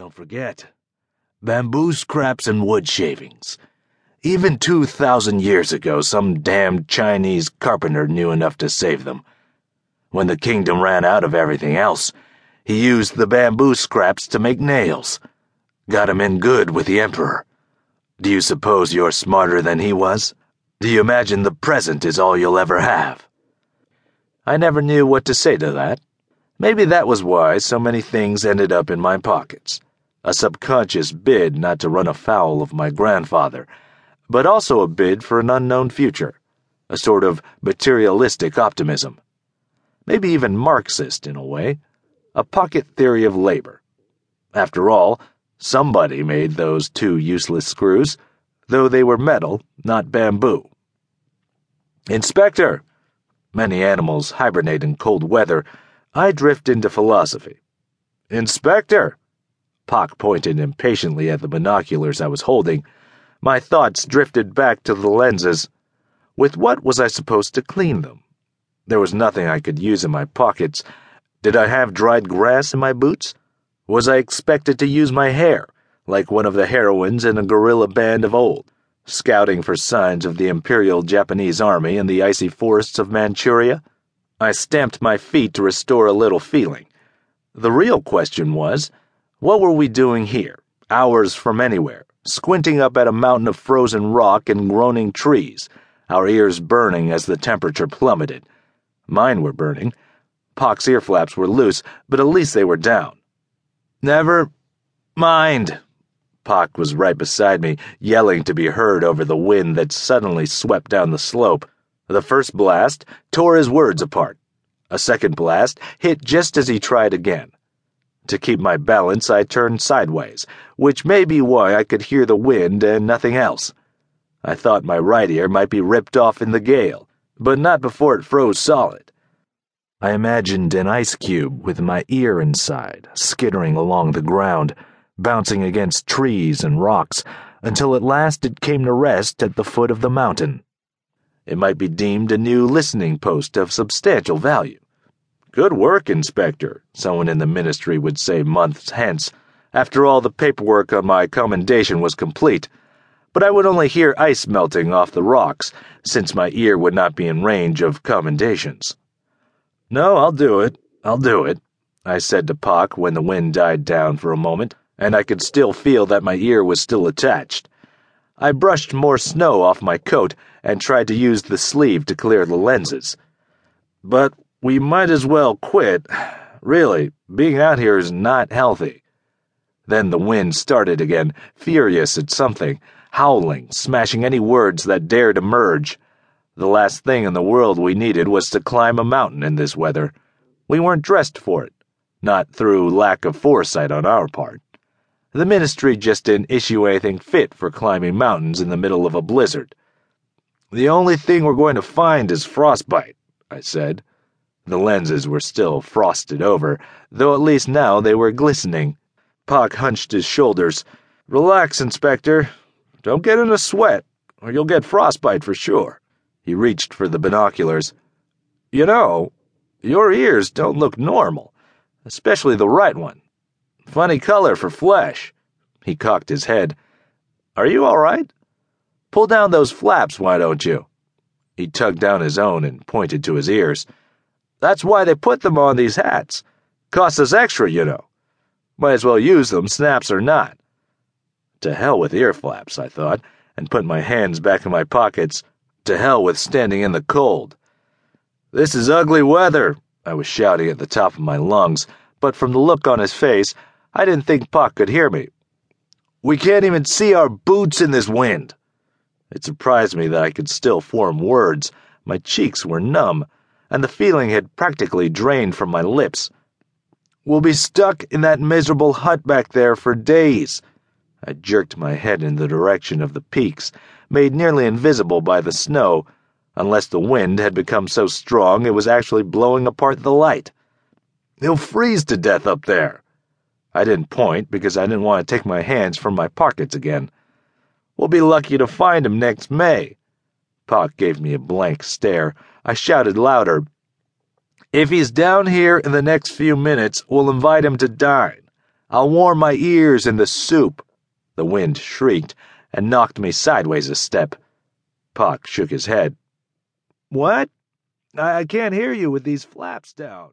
Don't forget bamboo scraps and wood shavings. Even 2,000 years ago, some damned Chinese carpenter knew enough to save them. When the kingdom ran out of everything else, he used the bamboo scraps to make nails. Got him in good with the emperor. Do you suppose you're smarter than he was? Do you imagine the present is all you'll ever have? I never knew what to say to that. Maybe that was why so many things ended up in my pockets. A subconscious bid not to run afoul of my grandfather, but also a bid for an unknown future, a sort of materialistic optimism. Maybe even Marxist in a way, a pocket theory of labor. After all, somebody made those two useless screws, though they were metal, not bamboo. Inspector! Many animals hibernate in cold weather. I drift into philosophy. Inspector! Pock pointed impatiently at the binoculars I was holding. My thoughts drifted back to the lenses. With what was I supposed to clean them? There was nothing I could use in my pockets. Did I have dried grass in my boots? Was I expected to use my hair, like one of the heroines in a guerrilla band of old, scouting for signs of the Imperial Japanese Army in the icy forests of Manchuria? I stamped my feet to restore a little feeling. The real question was, what were we doing here, hours from anywhere, squinting up at a mountain of frozen rock and groaning trees, our ears burning as the temperature plummeted? Mine were burning. Pock's ear flaps were loose, but at least they were down. Never mind. Pock was right beside me, yelling to be heard over the wind that suddenly swept down the slope. The first blast tore his words apart. A second blast hit just as he tried again. To keep my balance, I turned sideways, which may be why I could hear the wind and nothing else. I thought my right ear might be ripped off in the gale, but not before it froze solid. I imagined an ice cube with my ear inside, skittering along the ground, bouncing against trees and rocks, until at last it came to rest at the foot of the mountain. It might be deemed a new listening post of substantial value. Good work, Inspector, someone in the ministry would say months hence, after all the paperwork on my commendation was complete. But I would only hear ice melting off the rocks, since my ear would not be in range of commendations. No, I'll do it. I'll do it, I said to Pock when the wind died down for a moment, and I could still feel that my ear was still attached. I brushed more snow off my coat and tried to use the sleeve to clear the lenses. But we might as well quit. Really, being out here is not healthy. Then the wind started again, furious at something, howling, smashing any words that dared emerge. The last thing in the world we needed was to climb a mountain in this weather. We weren't dressed for it, not through lack of foresight on our part. The ministry just didn't issue anything fit for climbing mountains in the middle of a blizzard. The only thing we're going to find is frostbite, I said. The lenses were still frosted over, though at least now they were glistening. Pock hunched his shoulders. Relax, Inspector. Don't get in a sweat, or you'll get frostbite for sure. He reached for the binoculars. You know, your ears don't look normal, especially the right one. Funny color for flesh. He cocked his head. Are you all right? Pull down those flaps, why don't you? He tugged down his own and pointed to his ears. That's why they put them on these hats. Costs us extra, you know. Might as well use them, snaps or not. To hell with ear flaps, I thought, and put my hands back in my pockets. To hell with standing in the cold. This is ugly weather, I was shouting at the top of my lungs, but from the look on his face, I didn't think Pock could hear me. We can't even see our boots in this wind. It surprised me that I could still form words. My cheeks were numb and the feeling had practically drained from my lips. We'll be stuck in that miserable hut back there for days. I jerked my head in the direction of the peaks, made nearly invisible by the snow, unless the wind had become so strong it was actually blowing apart the light. They'll freeze to death up there. I didn't point because I didn't want to take my hands from my pockets again. We'll be lucky to find him next May. Pock gave me a blank stare. I shouted louder. If he's down here in the next few minutes, we'll invite him to dine. I'll warm my ears in the soup. The wind shrieked and knocked me sideways a step. Pock shook his head. What? I can't hear you with these flaps down.